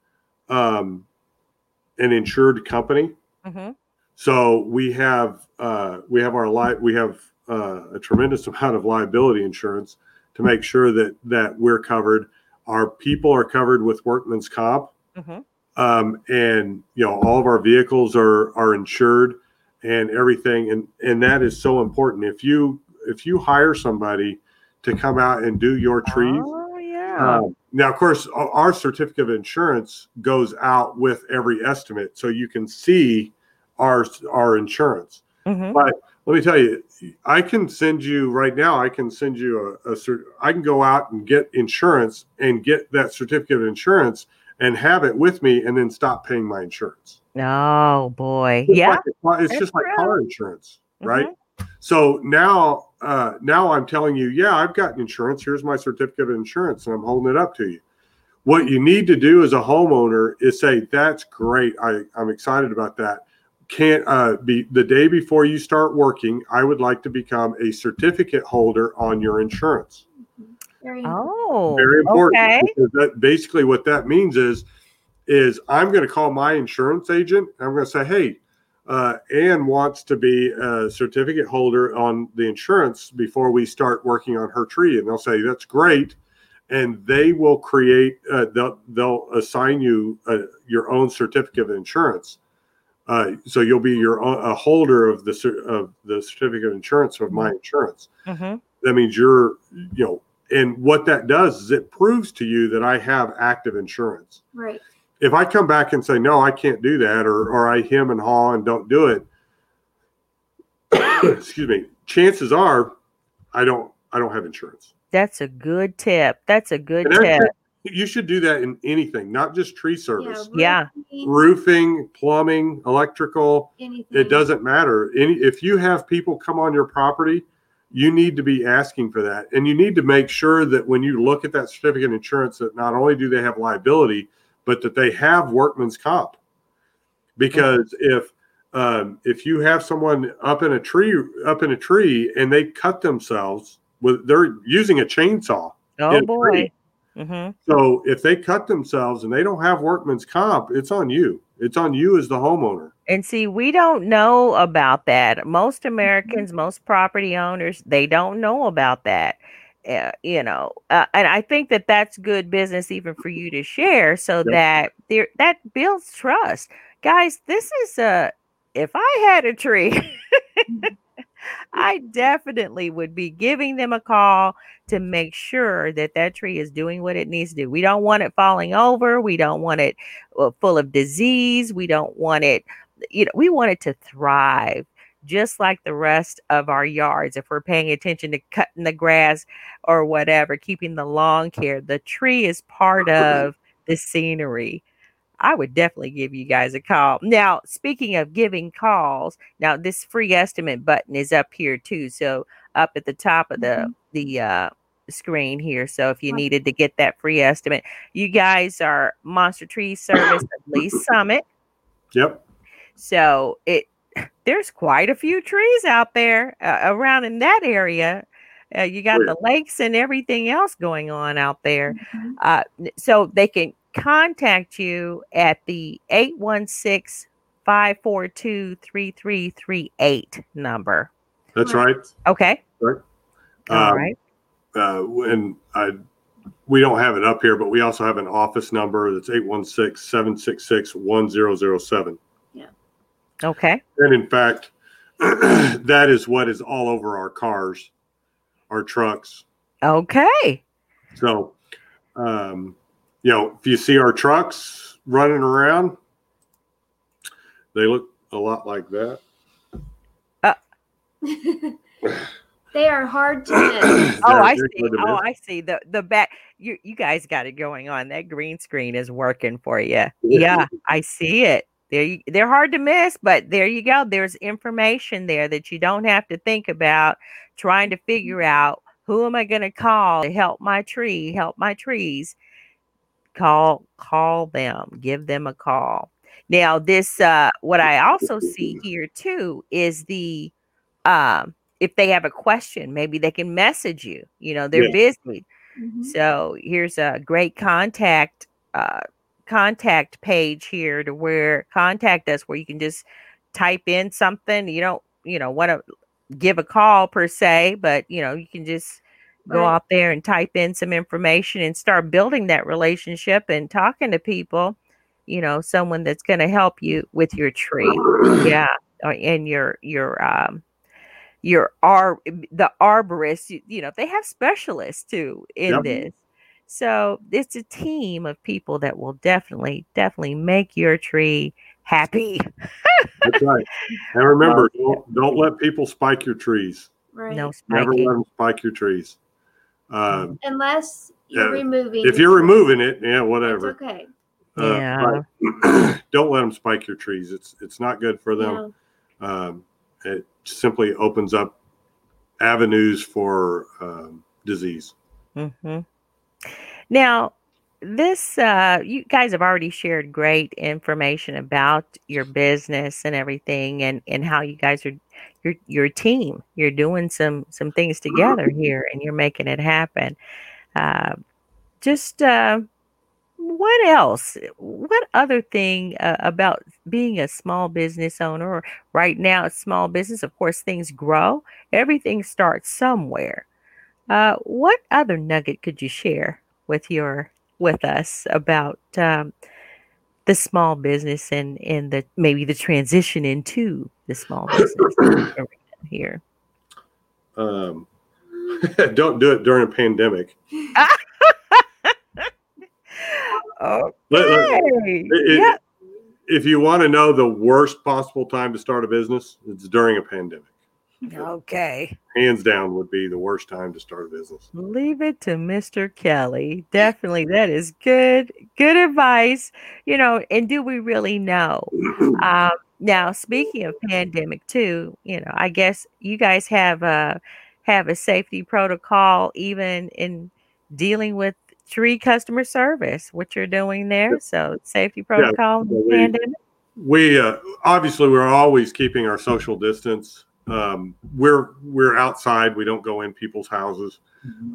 um, and insured company.
mhm,
So we have uh, we have our li- we have uh, a tremendous amount of liability insurance to make sure that that we're covered. Our people are covered with workman's comp,
mhm.
um, and you know all of our vehicles are are insured and everything, and and that is so important. If you if you hire somebody to come out and do your trees,
Oh yeah.
um, now, of course, our- our certificate of insurance goes out with every estimate, so you can see our our insurance.
Mhm.
But let me tell you, I can send you right now. I can send you a, a cer- I can go out and get insurance and get that certificate of insurance and have it with me, and then stop paying my insurance.
Oh boy.
It's
Yeah.
like it's
that's
just like car insurance, right?
Mhm.
So now, uh, now I'm telling you, yeah, I've got insurance. Here's my certificate of insurance, and I'm holding it up to you. What you need to do as a homeowner is say, "That's great. I, I'm excited about that." Can't uh, be the day before you start working. I would like to become a certificate holder on your insurance.
Very
Oh.
Very important.
Okay.
Because that basically what that means is, is I'm going to call my insurance agent. And I'm going to say, hey, uh, Anne wants to be a certificate holder on the insurance before we start working on her tree, and they'll say that's great, and they will create. Uh, they'll they'll assign you uh, your own certificate of insurance. Uh, so you'll be your a holder of the of the certificate of insurance of my insurance
Mhm.
that means you're you know and what that does is it proves to you that i have active insurance
right.
if i come back and say no i can't do that or or i hem and haw and don't do it excuse me chances are i don't i don't have insurance
That's a good tip. That's a good
And that's
tip.
You should do that in anything, not just tree service.
Yeah.
roofing,
Roofing, plumbing, electrical,
anything.
it doesn't matter. Any if you have people come on your property, you need to be asking for that. And you need to make sure that when you look at that certificate of insurance that not only do they have liability, but that they have workman's comp. Because if um, if you have someone up in a tree up in a tree and they cut themselves with they're using a chainsaw
Oh boy.
great.
Hmm
so if they cut themselves and they don't have workman's comp, it's on you. It's on you as the homeowner.
And see, we don't know about that. Most
Mm-hmm.
Americans, most property owners, they don't know about that. Uh, you know, uh, and I think that that's good business even for you to share, so
Yep.
that there that builds trust, guys. This is a if I had a tree, I definitely would be giving them a call to make sure that that tree is doing what it needs to do. We don't want it falling over. We don't want it uh, full of disease. We don't want it, you know, we want it to thrive just like the rest of our yards. If we're paying attention to cutting the grass or whatever, keeping the lawn care, the tree is part of the scenery. I would definitely give you guys a call. Now, speaking of giving calls, now this free estimate button is up here too. So up at the top of the the uh screen here. So if you
Right.
needed to get that free estimate, you guys are Monster Tree Service of Lee's Summit.
Yep.
So it there's quite a few trees out there uh, around in that area. Uh, you got the lakes and everything else going on out there.
Mhm.
Uh, so they can contact you at the 816 542 3338 number.
That's right.
Okay. All
Um,
right.
uh, and I, we don't have it up here, but we also have an office number that's 816-766-1007.
Okay.
And in fact, that is what is all over our cars, our trucks.
Okay.
So, um, you know, if you see our trucks running around, they look a lot like that. Uh.
they are hard to miss.
Oh, I see. Oh,
miss.
I see. The the back you you guys got it going on. That green screen is working for you. Yeah, I see it. There you, they're hard to miss, but there you go. There's information there that you don't have to think about trying to figure out who am I going to call to help my tree, help my trees. Call call them, give them a call. Now, this uh what I also see here too is the um if they have a question, maybe they can message you. You know, they're busy.
Mhm.
So here's a great contact uh, contact page here to where contact us where you can just type in something. You don't you know want to give a call per se, but you know you can just go
Right.
out there and type in some information and start building that relationship and talking to people. You know, someone that's going to help you with your tree. Yeah, or in your your um your ar the arborist you, you know they have specialists too in
Yep.
this so it's a team of people that will definitely definitely make your tree happy
That's right. And remember, don't, don't let people spike your trees.
Right.
no
Never let them spike your trees. Um,
Unless you're
Yeah,
removing.
if you're removing it, yeah,
it's
whatever.
okay.
Uh,
Yeah.
but don't let them spike your trees. It's it's not good for them.
Yeah.
Um, it simply opens up avenues for um, disease.
hmm Now, this uh, you guys have already shared great information about your business and everything, and and how you guys are your your team. You're doing some some things together here, and you're making it happen. Uh, just uh, what else? What other thing uh, about being a small business owner? Right now, it's small business. Of course, things grow. Everything starts somewhere. Uh, what other nugget could you share with your with us about um, the small business and and the maybe the transition into the small business here?
Um, don't do it during a pandemic.
Okay.
Let- let- it- it-
yeah.
if you want to know the worst possible time to start a business, it's during a pandemic.
Okay.
hands down would be the worst time to start a business.
Leave it to Mr. Kelly. Definitely, that is good, good advice. You know, and do we really know? Um, now, speaking of pandemic, too, you know, I guess you guys have a have a safety protocol even in dealing with tree customer service. What you're doing there, so safety protocol
well, we-
pandemic.
we uh, obviously we're always keeping our social distance. Um, we're we're outside. We don't go in people's houses,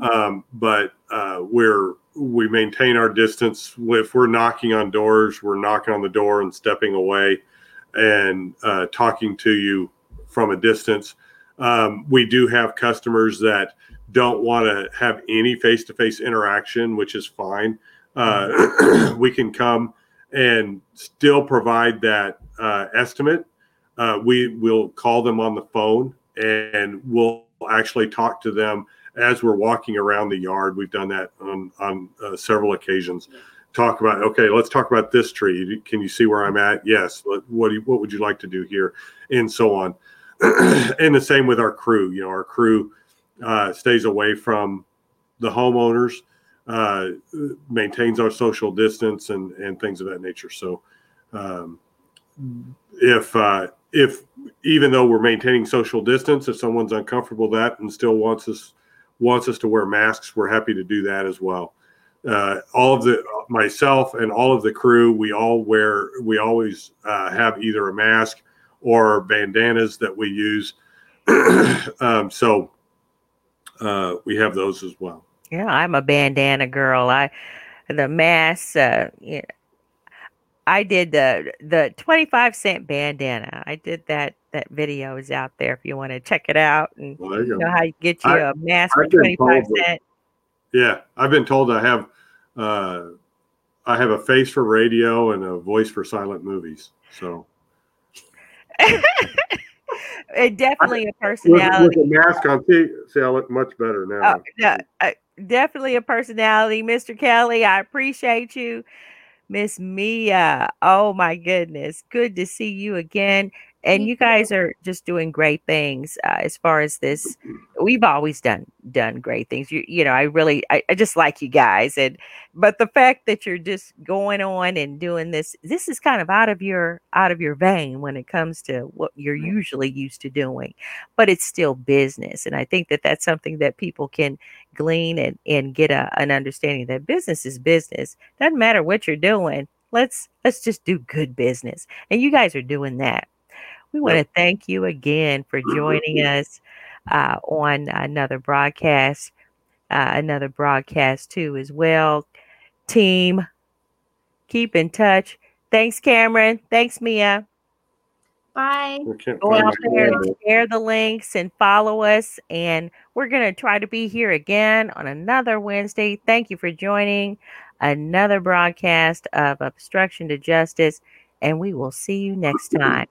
um, but uh, we're we maintain our distance. If we're knocking on doors, we're knocking on the door and stepping away, and uh, talking to you from a distance. Um, we do have customers that don't want to have any face-to-face interaction, which is fine. Uh, we can come and still provide that uh, estimate. Uh, we will call them on the phone and we'll actually talk to them as we're walking around the yard. We've done that on, on uh, several occasions. Talk about okay, let's talk about this tree. Can you see where I'm at? Yes. What what, you, what would you like to do here, and so on. and the same with our crew. You know, our crew uh, stays away from the homeowners uh, maintains our social distance and and things of that nature. So, um, if uh, if even though we're maintaining social distance, if someone's uncomfortable with that and still wants us wants us to wear masks, we're happy to do that as well. Uh, all of the myself and all of the crew, we all wear we always uh, have either a mask or bandanas that we use. um, so uh, we have those as well.
Yeah, I'm a bandana girl. I the mask. Uh, yeah, I did the the 25 cent bandana. I did that. That video is out there if you want to check it out and
Well, you
you
go.
know how you get you
I-
a mask for
I've been
25
told that- Yeah, I've been told I have uh, I have a face for radio and a voice for silent movies. So
It definitely a personality.
with a mask on, see, see, I look much better now.
Oh, no, uh, definitely a personality, Mr. Kelly. I appreciate you, Miss Mia. Oh my goodness, good to see you again. And you guys are just doing great things uh, as far as this. We've always done done great things. You you know, I really I, I just like you guys, and but the fact that you're just going on and doing this, this is kind of out of your out of your vein when it comes to what you're usually used to doing but it's still business. And I think that that's something that people can glean and, and get a, an understanding that business is business. Doesn't matter what you're doing. Let's let's just do good business. And you guys are doing that. We want to thank you again for joining us uh, on another broadcast, uh, another broadcast too as well. Team, keep in touch. Thanks, Cameron. Thanks, Mia
Bye.
Go out there and share the links and follow us. And we're going to try to be here again on another Wednesday. Thank you for joining another broadcast of Obstruction to Justice. And we will see you next time.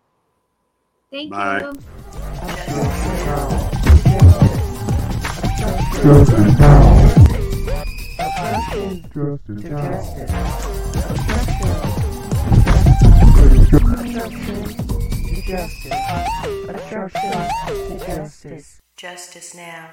Thank
Bye.
you.
Justice now. Justice
to
now.
justice.
Justice.
Obstruction to justice.
Justice.
Obstruction to justice.
Justice now.